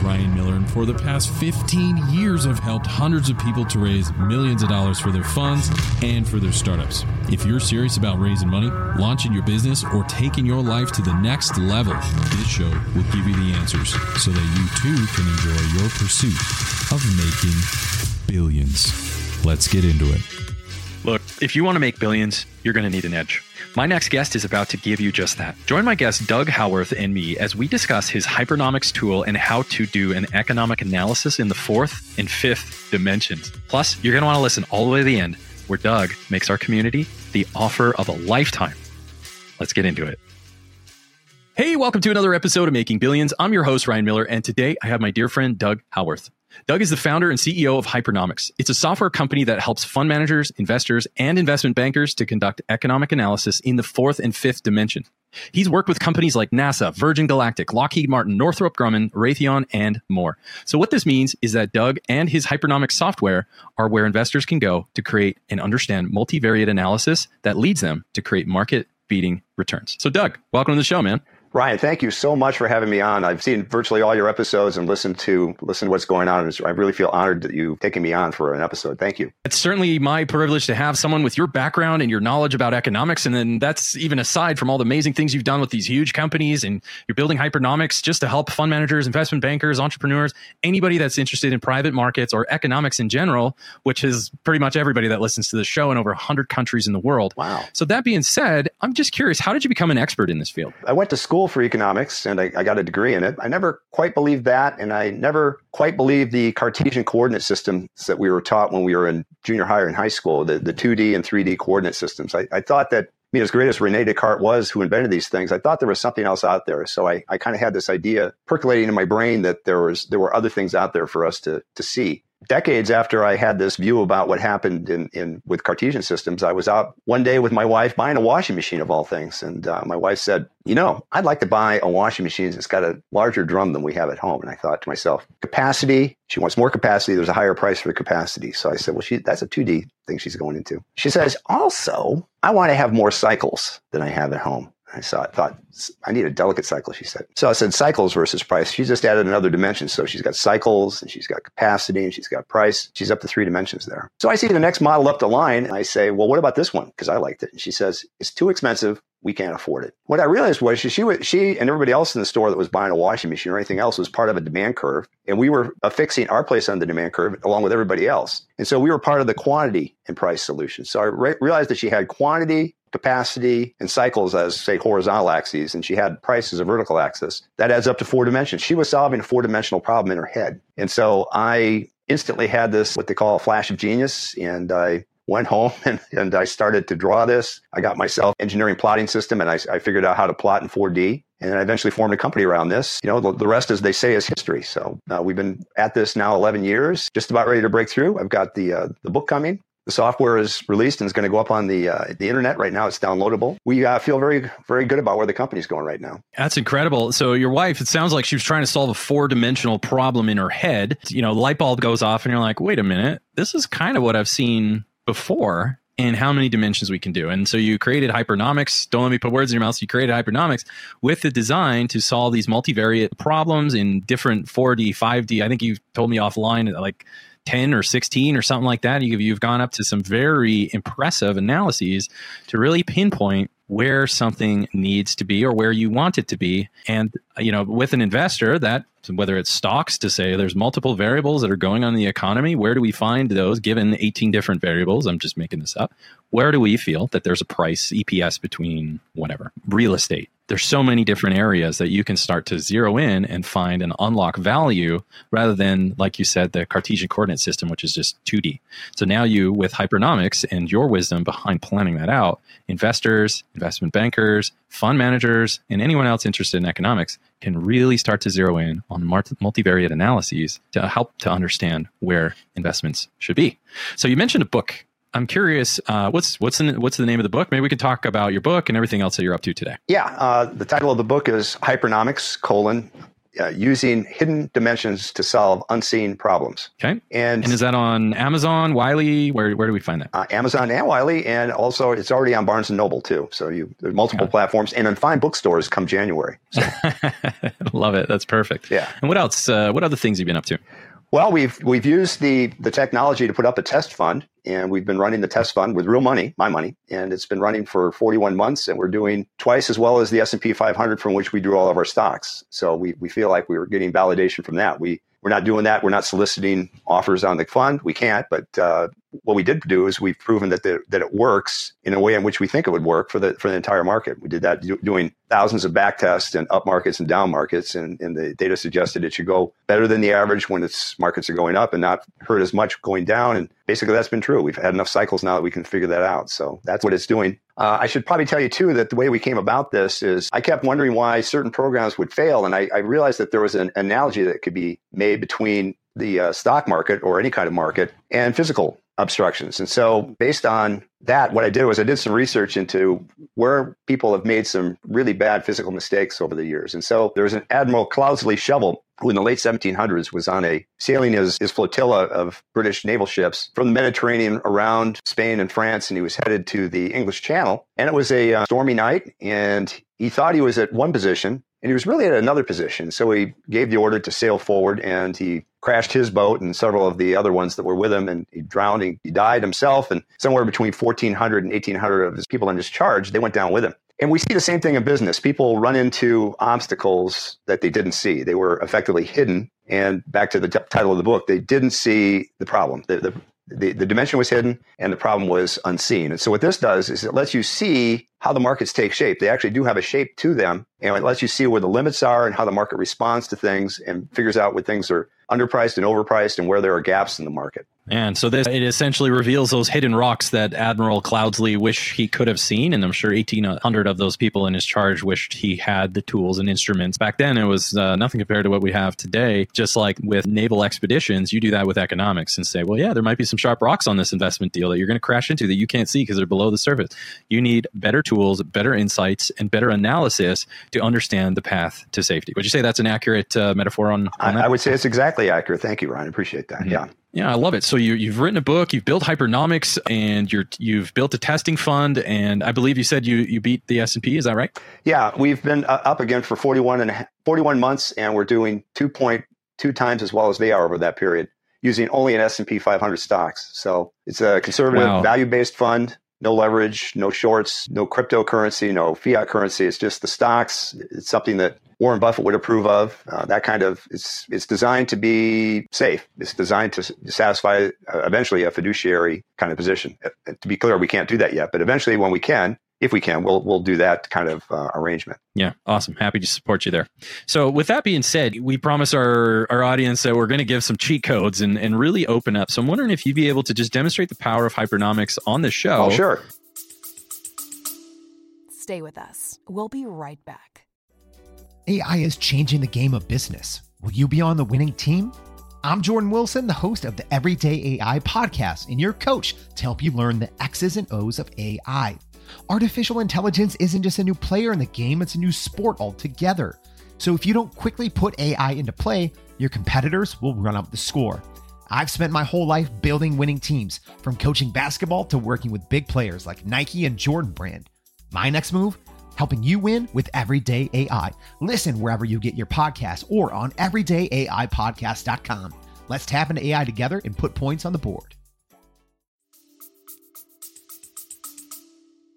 Ryan Miller, and for the past 15 years, I've helped hundreds of people to raise millions of dollars for their funds and for their startups. If you're serious about raising money, launching your business, or taking your life to the next level, this show will give you the answers so that you too can enjoy your pursuit of making billions. Let's get into it. If you want to make billions, you're going to need an edge. My next guest is about to give you just that. Join my guest, Doug Howarth, and me as we discuss his Hypernomics tool and how to do an economic analysis in the fourth and fifth dimensions. Plus, you're going to want to listen all the way to the end, where Doug makes our community the offer of a lifetime. Let's get into it. Hey, welcome to another episode of Making Billions. I'm your host, Ryan Miller, and today I have my dear friend, Doug Howarth. Doug is the founder and CEO of Hypernomics. It's a software company that helps fund managers, investors, and investment bankers to conduct economic analysis in the fourth and fifth dimension. He's worked with companies like NASA, Virgin Galactic, Lockheed Martin, Northrop Grumman, Raytheon, and more. So what this means is that Doug and his Hypernomics software are where investors can go to create and understand multivariate analysis that leads them to create market beating returns. So Doug, welcome to the show, man. Ryan, thank you so much for having me on. I've seen virtually all your episodes and listened to listen to what's going on. I really feel honored that you've taken me on for an episode. Thank you. It's certainly my privilege to have someone with your background and your knowledge about economics, and then that's even aside from all the amazing things you've done with these huge companies and you're building hypernomics just to help fund managers, investment bankers, entrepreneurs, anybody that's interested in private markets or economics in general, which is pretty much everybody that listens to the show in over 100 countries in the world. Wow. So that being said, I'm just curious, how did you become an expert in this field? I went to school for economics and I, I, got a degree in it. I never quite believed that. And I never quite believed the Cartesian coordinate systems that we were taught when we were in junior high and high school, the, the 2D and 3D coordinate systems. I, I thought that, I mean, as great as Rene Descartes was who invented these things, I thought there was something else out there. So I, I kind of had this idea percolating in my brain that there was, there were other things out there for us to, to see decades after I had this view about what happened in, in with Cartesian systems, I was out one day with my wife buying a washing machine of all things, and uh, my wife said, "You know, I'd like to buy a washing machine that's got a larger drum than we have at home." And I thought to myself, capacity. She wants more capacity. There's a higher price for capacity. So I said, "Well, she that's a 2D thing she's going into." She says, "Also, I want to have more cycles than I have at home." I saw it, thought, I need a delicate cycle, she said. So I said cycles versus price. She just added another dimension. So she's got cycles and she's got capacity and she's got price. She's up to three dimensions there. So I see the next model up the line and I say, well, what about this one? Because I liked it. And she says, it's too expensive. We can't afford it. What I realized was she, she, she and everybody else in the store that was buying a washing machine or anything else was part of a demand curve. And we were affixing our place on the demand curve along with everybody else. And so we were part of the quantity and price solution. So I re- realized that she had quantity capacity and cycles as say horizontal axes and she had price as a vertical axis that adds up to four dimensions she was solving a four dimensional problem in her head and so i instantly had this what they call a flash of genius and i went home and, and i started to draw this i got myself engineering plotting system and I, I figured out how to plot in 4d and I eventually formed a company around this. You know, the, the rest, as they say, is history. So uh, we've been at this now 11 years, just about ready to break through. I've got the uh, the book coming. The software is released and is going to go up on the uh, the internet right now. It's downloadable. We uh, feel very very good about where the company's going right now. That's incredible. So your wife, it sounds like she was trying to solve a four dimensional problem in her head. You know, light bulb goes off, and you're like, wait a minute, this is kind of what I've seen before. and how many dimensions we can do. And so you created Hypernomics. Don't let me put words in your mouth. So you created Hypernomics with the design to solve these multivariate problems in different 4D, 5D. I think you told me offline, like 10 or 16 or something like that. You've, you've gone up to some very impressive analyses to really pinpoint where something needs to be or where you want it to be. And, you know, with an investor, that whether it's stocks to say there's multiple variables that are going on in the economy, where do we find those given 18 different variables? I'm just making this up. Where do we feel that there's a price EPS between whatever real estate? There's so many different areas that you can start to zero in and find and unlock value rather than, like you said, the Cartesian coordinate system, which is just 2D. So now you, with hypernomics and your wisdom behind planning that out, investors, investment bankers, fund managers, and anyone else interested in economics can really start to zero in on multivariate analyses to help to understand where investments should be. So you mentioned a book I'm curious, uh, what's what's the, what's the name of the book? Maybe we can talk about your book and everything else that you're up to today. Yeah, uh, the title of the book is Hypernomics: colon uh, using hidden dimensions to solve unseen problems. Okay. And, And is that on Amazon, Wiley? Where where do we find that? uh, Amazon and Wiley, and also it's already on Barnes and Noble too. So you there's multiple Okay. platforms, and on fine bookstores come January. So, Love it. That's perfect. yeah. And what else? Uh, what other things have you been up to? Well, we've we've used the the technology to put up a test fund, and we've been running the test fund with real money, my money, and it's been running for 41 months, and we're doing twice as well as the S and P 500, from which we drew all of our stocks. So we we feel like we were getting validation from that. We we're not doing that. We're not soliciting offers on the fund. We can't. But uh, what we did do is we've proven that the, that it works in a way in which we think it would work for the for the entire market. We did that do, doing thousands of back tests and up markets and down markets, and, and the data suggested it should go better than the average when its markets are going up and not hurt as much going down. And basically, that's been true. We've had enough cycles now that we can figure that out. So that's what it's doing. Uh, I should probably tell you too that the way we came about this is I kept wondering why certain programs would fail, and I, I realized that there was an analogy that could be made between the uh, stock market or any kind of market and physical obstructions. And so, based on that, what I did was I did some research into where people have made some really bad physical mistakes over the years. And so, there was an Admiral Cloudesley Shovell who in the late 1700s was on a sailing his, his flotilla of British naval ships from the Mediterranean around Spain and France, and he was headed to the English Channel. And it was a uh, stormy night, and he thought he was at one position, and he was really at another position. So he gave the order to sail forward, and he crashed his boat and several of the other ones that were with him, and he drowned. He, he died himself, and somewhere between 1,400 and 1,800 of his people in his charge, they went down with him. And we see the same thing in business. People run into obstacles that they didn't see. They were effectively hidden. And back to the t- title of the book, they didn't see the problem. The, the, the, the dimension was hidden and the problem was unseen. And so what this does is it lets you see how the markets take shape. They actually do have a shape to them. And it lets you see where the limits are and how the market responds to things and figures out when things are underpriced and overpriced and where there are gaps in the market. And so this it essentially reveals those hidden rocks that Admiral Cloudesley wish he could have seen, and I'm sure 1,800 of those people in his charge wished he had the tools and instruments. Back then, it was uh, nothing compared to what we have today. Just like with naval expeditions, you do that with economics and say, well, yeah, there might be some sharp rocks on this investment deal that you're going to crash into that you can't see because they're below the surface. You need better tools, better insights, and better analysis to understand the path to safety. Would you say that's an accurate uh, metaphor on, on I, that? I would say it's exactly accurate. Thank you, Ryan. Appreciate that. Mhm. Yeah. Yeah, I love it. So you, you've written a book, you've built Hypernomics, and you're you've built a testing fund, and I believe you said you you beat the S and P. Is that right? Yeah, we've been uh, up again for 41 and a 41 months, and we're doing 2.2 times as well as they are over that period, using only an S&P 500 stocks. So it's a conservative, Wow. value-based fund, no leverage, no shorts, no cryptocurrency, no fiat currency. It's just the stocks. It's something that Warren Buffett would approve of. Uh, that kind of it's it's designed to be safe. It's designed to satisfy uh, eventually a fiduciary kind of position. Uh, to be clear, we can't do that yet, but eventually, when we can, if we can, we'll we'll do that kind of uh, arrangement. Yeah, awesome. Happy to support you there. So, with that being said, we promise our, our audience that we're going to give some cheat codes and, and really open up. So, I'm wondering if you'd be able to just demonstrate the power of hypernomics on the show. Oh, sure. Stay with us. We'll be right back. AI is changing the game of business. Will you be on the winning team? I'm Jordan Wilson, the host of the Everyday AI podcast, and your coach to help you learn the X's and O's of AI. Artificial intelligence isn't just a new player in the game, it's a new sport altogether. So if you don't quickly put AI into play, your competitors will run up the score. I've spent my whole life building winning teams, from coaching basketball to working with big players like Nike and Jordan Brand. My next move? Helping you win with Everyday AI. Listen wherever you get your podcasts or on everydayaipodcast.com. Let's tap into AI together and put points on the board.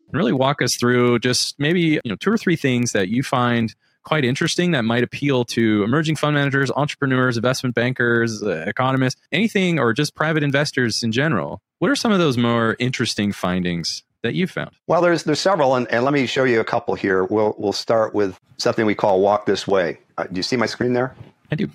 And really walk us through just maybe you know two or three things that you find quite interesting that might appeal to emerging fund managers, entrepreneurs, investment bankers, uh, economists, anything, or just private investors in general. What are some of those more interesting findings that you found? Well, there's there's several, and, and let me show you a couple here. We'll we'll start with something we call walk this way. Uh, do you see my screen there? I do.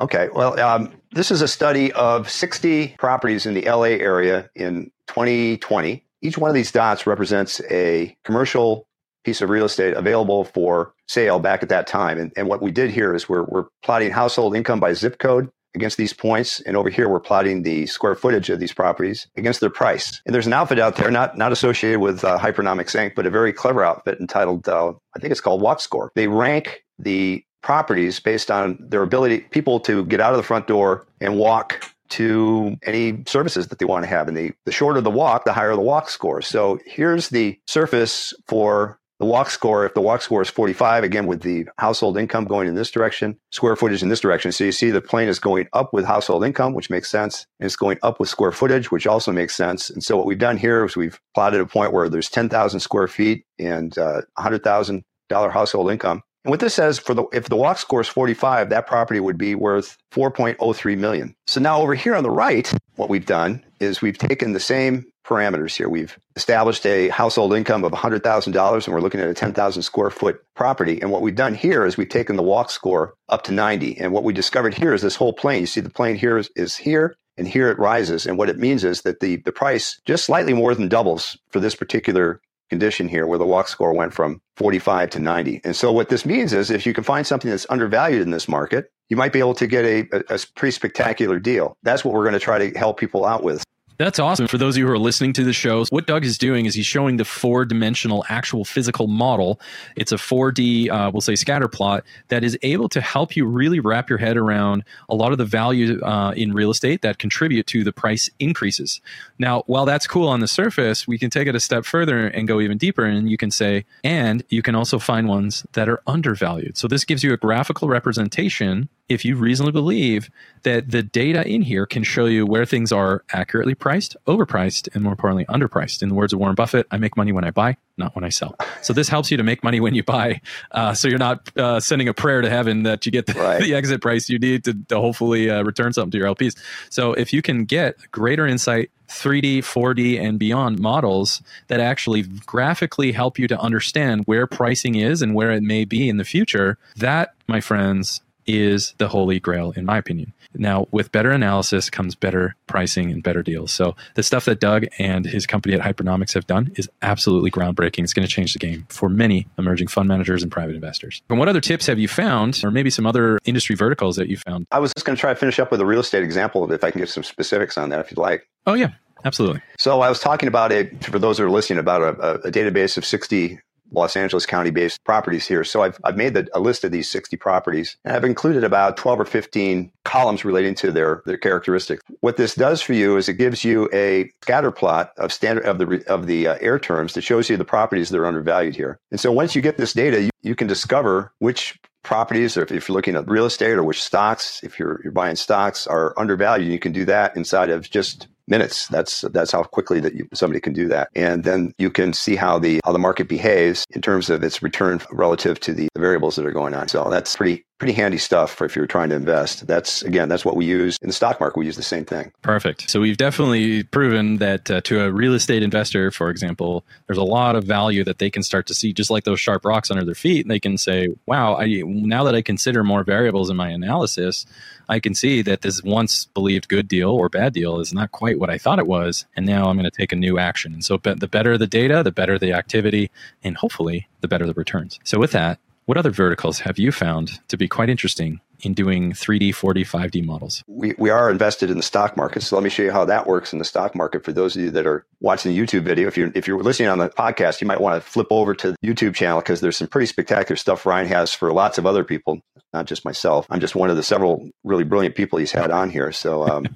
Okay. Well, um, this is a study of 60 properties in the LA area in 2020. Each one of these dots represents a commercial piece of real estate available for sale back at that time. And, and what we did here is we're, we're plotting household income by zip code against these points. And over here, we're plotting the square footage of these properties against their price. And there's an outfit out there, not, not associated with uh, Hypernomics Inc., but a very clever outfit entitled, uh, I think it's called Walk Score. They rank the properties based on their ability, people to get out of the front door and walk to any services that they want to have. And the, the shorter the walk, the higher the walk score. So here's the surface for the walk score. If the walk score is 45, again, with the household income going in this direction, square footage in this direction. So you see the plane is going up with household income, which makes sense. And it's going up with square footage, which also makes sense. And so what we've done here is we've plotted a point where there's 10,000 square feet and uh, $100,000 household income. And what this says for the if the walk score is 45, that property would be worth 4.03 million. So now over here on the right, what we've done is we've taken the same parameters here. We've established a household income of $100,000 and we're looking at a 10,000 square foot property. And what we've done here is we've taken the walk score up to 90. And what we discovered here is this whole plane. You see the plane here is, is here and here it rises. And what it means is that the, the price just slightly more than doubles for this particular condition here where the walk score went from 45 to 90. And so what this means is if you can find something that's undervalued in this market, you might be able to get a, a, a pretty spectacular deal. That's what we're going to try to help people out with. That's awesome. For those of you who are listening to the show, what Doug is doing is he's showing the four dimensional actual physical model. It's a 4D, uh, we'll say scatter plot that is able to help you really wrap your head around a lot of the value uh, in real estate that contribute to the price increases. Now, while that's cool on the surface, we can take it a step further and go even deeper. And you can say, and you can also find ones that are undervalued. So this gives you a graphical representation if you reasonably believe that the data in here can show you where things are accurately priced, overpriced, and more importantly, underpriced. In the words of Warren Buffett, I make money when I buy, not when I sell. So this helps you to make money when you buy. Uh, so you're not uh, sending a prayer to heaven that you get the, right. the exit price you need to, to hopefully uh, return something to your LPs. So if you can get greater insight, 3D, 4D, and beyond models that actually graphically help you to understand where pricing is and where it may be in the future, that, my friends, is the holy grail, in my opinion. Now, with better analysis comes better pricing and better deals. So, the stuff that Doug and his company at Hypernomics have done is absolutely groundbreaking. It's going to change the game for many emerging fund managers and private investors. And what other tips have you found, or maybe some other industry verticals that you found? I was just going to try to finish up with a real estate example, if I can get some specifics on that, if you'd like. Oh, yeah. Absolutely. So I was talking about it for those who are listening about a, a database of 60 Los Angeles County based properties here. So I've, I've made the, a list of these 60 properties and I've included about 12 or 15 columns relating to their, their characteristics. What this does for you is it gives you a scatter plot of standard of the, of the uh, error terms that shows you the properties that are undervalued here. And so once you get this data, you, you can discover which properties or if, if, you're looking at real estate or which stocks, if you're, you're buying stocks are undervalued, you can do that inside of just minutes. That's that's how quickly that you, somebody can do that, and then you can see how the how the market behaves in terms of its return relative to the, the variables that are going on. So that's pretty pretty handy stuff for if you're trying to invest. That's again, that's what we use in the stock market. We use the same thing. Perfect. So we've definitely proven that uh, to a real estate investor, for example, there's a lot of value that they can start to see, just like those sharp rocks under their feet. And they can say, "Wow, I, now that I consider more variables in my analysis, I can see that this once believed good deal or bad deal is not quite what I thought it was, and now I'm going to take a new action." And so, the better the data, the better the activity, and hopefully, the better the returns. So with that, what other verticals have you found to be quite interesting in doing 3D, 4D, 5D models? We, we are invested in the stock market. So let me show you how that works in the stock market. For those of you that are watching the YouTube video, if you're, if you're listening on the podcast, you might want to flip over to the YouTube channel because there's some pretty spectacular stuff Ryan has for lots of other people, not just myself. I'm just one of the several really brilliant people he's had on here. So um,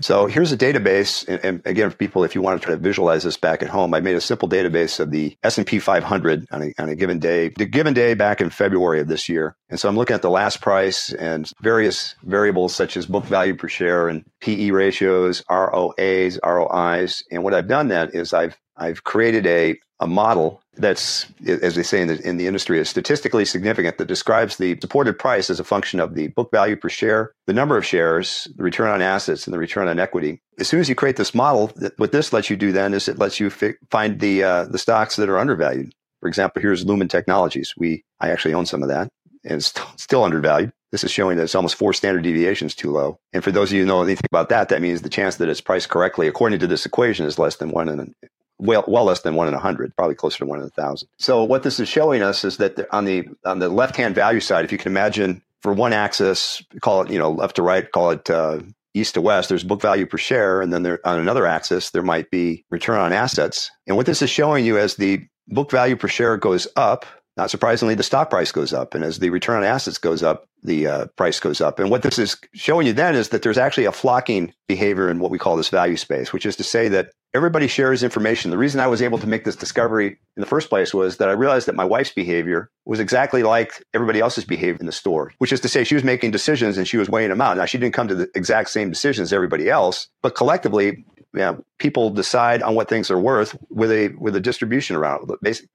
so here's a database, and, and, again, for people, if you want to try to visualize this back at home, I made a simple database of the S&P 500 on a, on a given day, the given day back in February of this year. And so I'm looking at the last price and various variables such as book value per share and PE ratios, ROAs, ROIs. And what I've done then is I've I've created a, a model that's, as they say in the, in the industry, is statistically significant that describes the supported price as a function of the book value per share, the number of shares, the return on assets, and the return on equity. As soon as you create this model, what this lets you do then is it lets you fi- find the uh, the stocks that are undervalued. For example, here's Lumen Technologies. We I actually own some of that, and it's still undervalued. This is showing that it's almost four standard deviations too low. And for those of you who know anything about that, that means the chance that it's priced correctly according to this equation is less than one in well, well less than one in a hundred, probably closer to one in a thousand. So what this is showing us is that on the on the left hand value side, if you can imagine for one axis, call it you know left to right, call it uh, east to west, there's book value per share, and then there on another axis there might be return on assets. And what this is showing you as the book value per share goes up, not surprisingly, the stock price goes up. And as the return on assets goes up, the uh, price goes up. And what this is showing you then is that there's actually a flocking behavior in what we call this value space, which is to say that everybody shares information. The reason I was able to make this discovery in the first place was that I realized that my wife's behavior was exactly like everybody else's behavior in the store, which is to say she was making decisions and she was weighing them out. Now, she didn't come to the exact same decisions as everybody else, but collectively, yeah, people decide on what things are worth with a with a distribution around.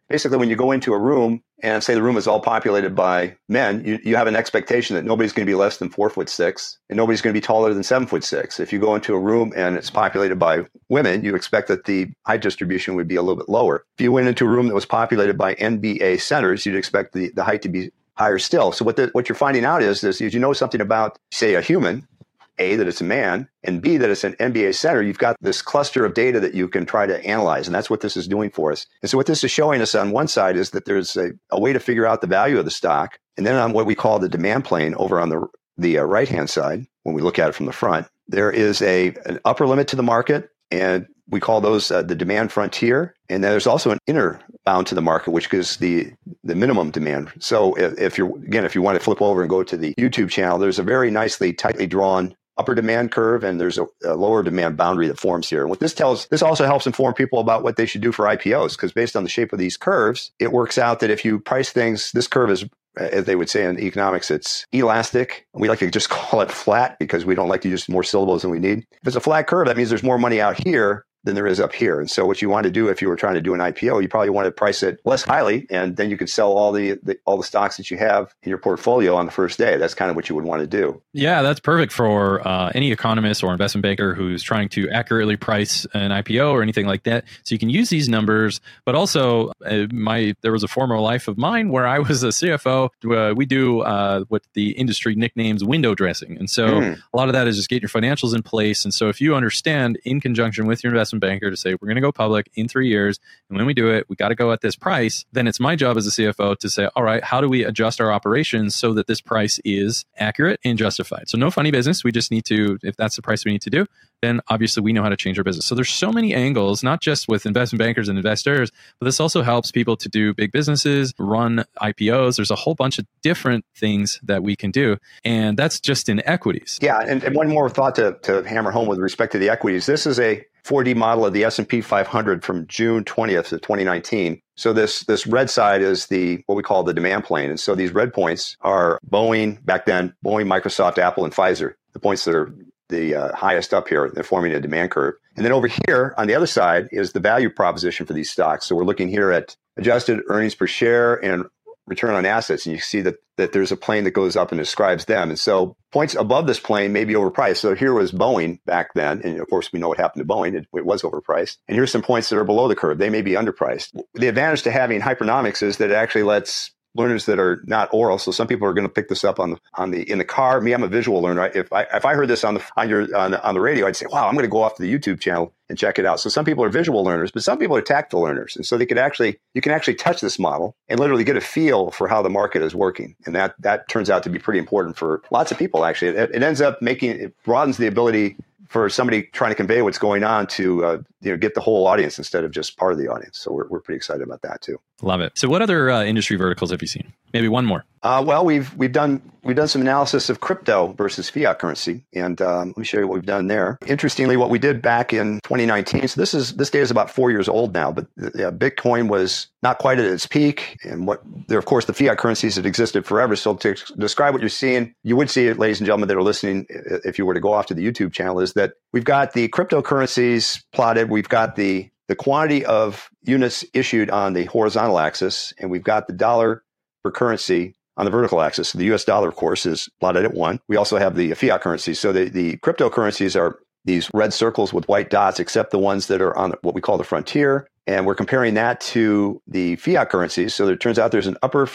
Basically, when you go into a room and say the room is all populated by men, you, you have an expectation that nobody's going to be less than four foot six and nobody's going to be taller than seven foot six. If you go into a room and it's populated by women, you expect that the height distribution would be a little bit lower. If you went into a room that was populated by NBA centers, you'd expect the, the height to be higher still. So what the, what you're finding out is this: is you know something about say a human, a, that it's a man, and B, that it's an NBA center, you've got this cluster of data that you can try to analyze. And that's what this is doing for us. And so, what this is showing us on one side is that there's a, a way to figure out the value of the stock. And then on what we call the demand plane over on the, the uh, right hand side, when we look at it from the front, there is a, an upper limit to the market. And we call those uh, the demand frontier. And there's also an inner bound to the market, which gives the, the minimum demand. So if, if you're, again, if you want to flip over and go to the YouTube channel, there's a very nicely, tightly drawn upper demand curve and there's a, a, lower demand boundary that forms here. And what this tells, this also helps inform people about what they should do for IPOs because based on the shape of these curves, it works out that if you price things, this curve is as they would say in economics, it's elastic. We like to just call it flat because we don't like to use more syllables than we need. If it's a flat curve, that means there's more money out here than there is up here. And so what you want to do if you were trying to do an IPO, you probably want to price it less highly and then you could sell all the, the, all the stocks that you have in your portfolio on the first day. That's kind of what you would want to do. Yeah, that's perfect for uh, any economist or investment banker who's trying to accurately price an IPO or anything like that. So you can use these numbers, but also uh, my there was a former life of mine where I was a CFO. Uh, we do uh, what the industry nicknames window dressing. And so mm. a lot of that is just getting your financials in place. And so if you understand in conjunction with your investment investment banker to say we're going to go public in three years, and when we do it, we got to go at this price. Then it's my job as a CFO to say, all right, how do we adjust our operations so that this price is accurate and justified? So no funny business. We just need to, if that's the price we need to do, then obviously we know how to change our business. So there's so many angles, not just with investment bankers and investors, but this also helps people to do big businesses, run IPOs. There's a whole bunch of different things that we can do. And that's just in equities. Yeah. And, and one more thought to, to hammer home with respect to the equities. This is a 4D model of the S&P 500 from June 20th of 2019. So this this red side is the what we call the demand plane, and so these red points are Boeing back then, Boeing, Microsoft, Apple, and Pfizer. The points that are the uh, highest up here. They're forming a demand curve. And then over here on the other side is the value proposition for these stocks. So we're looking here at adjusted earnings per share and return on assets. And you see that, that there's a plane that goes up and describes them. And so points above this plane may be overpriced. So here was Boeing back then. And of course, we know what happened to Boeing. It, it was overpriced. And here's some points that are below the curve. They may be underpriced. The advantage to having hypernomics is that it actually lets learners that are not aural. So some people are going to pick this up on the on the in the car. Me, I'm a visual learner. If I if I heard this on the on your on the, on the radio, I'd say, "Wow, I'm going to go off to the YouTube channel and check it out." So some people are visual learners, but some people are tactile learners, and so they could actually you can actually touch this model and literally get a feel for how the market is working, and that that turns out to be pretty important for lots of people. Actually, it, it ends up making it broadens the ability for somebody trying to convey what's going on to uh, you know get the whole audience instead of just part of the audience. So we're, we're pretty excited about that too. Love it. So what other uh, industry verticals have you seen? Maybe one more. Uh, well, we've we've done we've done some analysis of crypto versus fiat currency, and um, let me show you what we've done there. Interestingly, what we did back in 2019. So this is this data is about four years old now, but yeah, Bitcoin was not quite at its peak, and what there of course the fiat currencies had existed forever. So to describe what you're seeing, you would see it, ladies and gentlemen that are listening, if you were to go off to the YouTube channel, is that we've got the cryptocurrencies plotted. We've got the the quantity of units issued on the horizontal axis, and we've got the dollar per currency on the vertical axis. So the US dollar, of course, is plotted at one. We also have the fiat currencies. So the, the cryptocurrencies are these red circles with white dots, except the ones that are on what we call the frontier. And we're comparing that to the fiat currencies. So it turns out there's an upper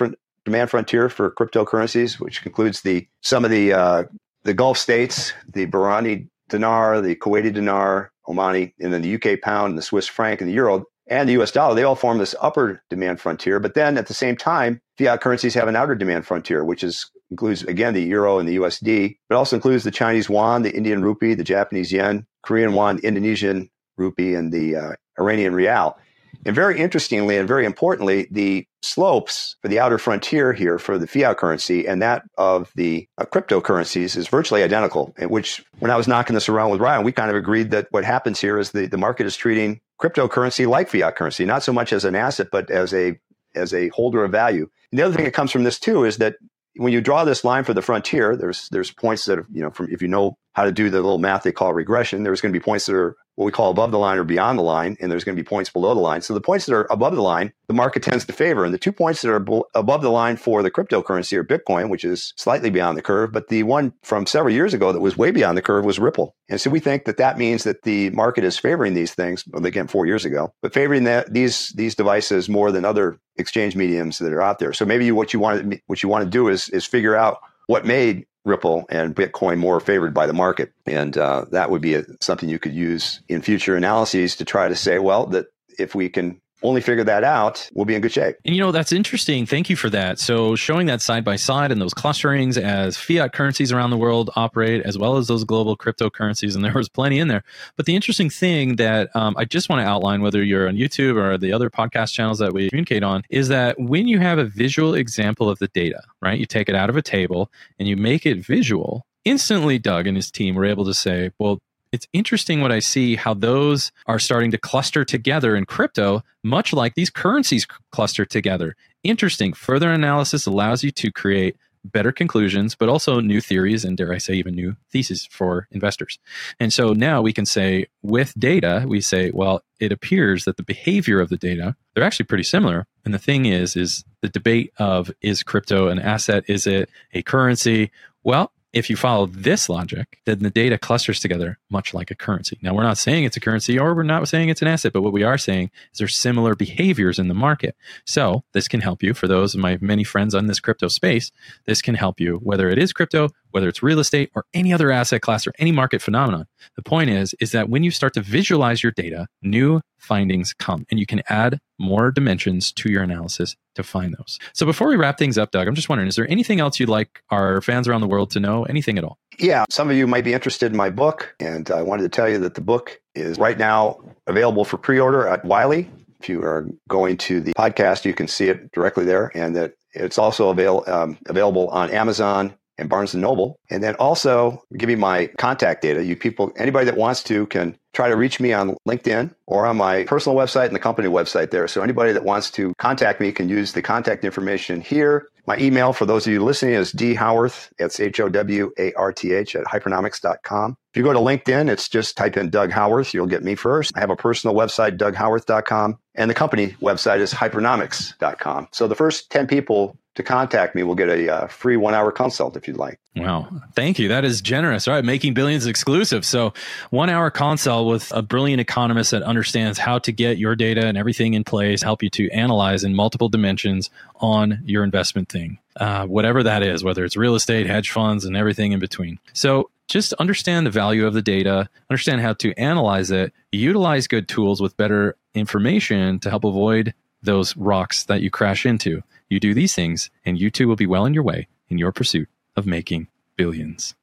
demand frontier for cryptocurrencies, which includes the some of the uh, the Gulf states, the Bahraini dinar, the Kuwaiti dinar, Omani, and then the UK pound, and the Swiss franc, and the euro and the US dollar, they all form this upper demand frontier. But then at the same time, fiat currencies have an outer demand frontier, which is includes again the euro and the USD, but also includes the Chinese yuan, the Indian rupee, the Japanese yen, Korean won, Indonesian rupee, and the uh, Iranian rial. And very interestingly and very importantly, the slopes for the outer frontier here for the fiat currency and that of the uh, cryptocurrencies is virtually identical. Which, when I was knocking this around with Ryan, we kind of agreed that what happens here is the, the market is treating cryptocurrency like fiat currency, not so much as an asset, but as a as a holder of value. And the other thing that comes from this too is that when you draw this line for the frontier, there's there's points that you know from if you know how to do the little math they call regression, there's going to be points that are what we call above the line or beyond the line, and there's going to be points below the line. So the points that are above the line, the market tends to favor, and the two points that are above the line for the cryptocurrency are Bitcoin, which is slightly beyond the curve, but the one from several years ago that was way beyond the curve was Ripple. And so we think that that means that the market is favoring these things, well, again, four years ago, but favoring that, these these devices more than other exchange mediums that are out there. So maybe what you want what you want to do is is figure out what made Ripple and Bitcoin more favored by the market. And uh, that would be a, something you could use in future analyses to try to say, well, that if we can only figure that out, we'll be in good shape. And you know, that's interesting. Thank you for that. So, showing that side by side and those clusterings as fiat currencies around the world operate, as well as those global cryptocurrencies, and there was plenty in there. But the interesting thing that um, I just want to outline, whether you're on YouTube or the other podcast channels that we communicate on, is that when you have a visual example of the data, right, you take it out of a table and you make it visual, instantly Doug and his team were able to say, well, it's interesting what I see how those are starting to cluster together in crypto, much like these currencies cluster together. Interesting. Further analysis allows you to create better conclusions, but also new theories and, dare I say, even new theses for investors. And so now we can say with data, we say, well, it appears that the behavior of the data, they're actually pretty similar. And the thing is, is the debate of is crypto an asset? Is it a currency? Well, if you follow this logic, then the data clusters together much like a currency. Now, we're not saying it's a currency or we're not saying it's an asset, but what we are saying is there's similar behaviors in the market. So, this can help you for those of my many friends on this crypto space. This can help you whether it is crypto, whether it's real estate or any other asset class or any market phenomenon. The point is is that when you start to visualize your data, new findings come and you can add more dimensions to your analysis to find those. So before we wrap things up, Doug, I'm just wondering, is there anything else you'd like our fans around the world to know? Anything at all? Yeah, some of you might be interested in my book, and I wanted to tell you that the book is right now available for pre-order at Wiley. If you are going to the podcast, you can see it directly there, and that it's also avail- um, available on Amazon and Barnes and Noble. And then also give you my contact data. You people, anybody that wants to can try to reach me on LinkedIn or on my personal website and the company website there. So anybody that wants to contact me can use the contact information here. My email for those of you listening is dhowarth, it's H-O-W-A-R-T-H at hypernomics.com. If you go to LinkedIn, it's just type in Doug Howarth. You'll get me first. I have a personal website, doughowarth.com, and the company website is hypernomics.com. So the first 10 people to contact me, we'll get a uh, free one hour consult if you'd like. Wow. Thank you. That is generous. All right. Making billions exclusive. So, one hour consult with a brilliant economist that understands how to get your data and everything in place, help you to analyze in multiple dimensions on your investment thing, uh, whatever that is, whether it's real estate, hedge funds, and everything in between. So, just understand the value of the data, understand how to analyze it, utilize good tools with better information to help avoid those rocks that you crash into. You do these things, and you too will be well on your way in your pursuit of making billions.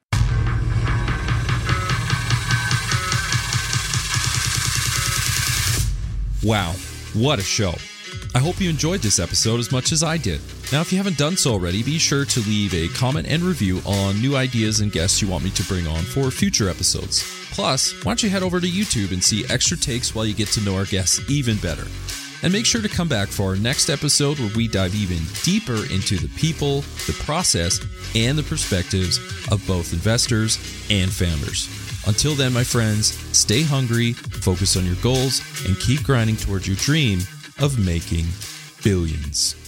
Wow, what a show! I hope you enjoyed this episode as much as I did. Now, if you haven't done so already, be sure to leave a comment and review on new ideas and guests you want me to bring on for future episodes. Plus, why don't you head over to YouTube and see extra takes while you get to know our guests even better? And make sure to come back for our next episode where we dive even deeper into the people, the process, and the perspectives of both investors and founders. Until then, my friends, stay hungry, focus on your goals, and keep grinding towards your dream of making billions.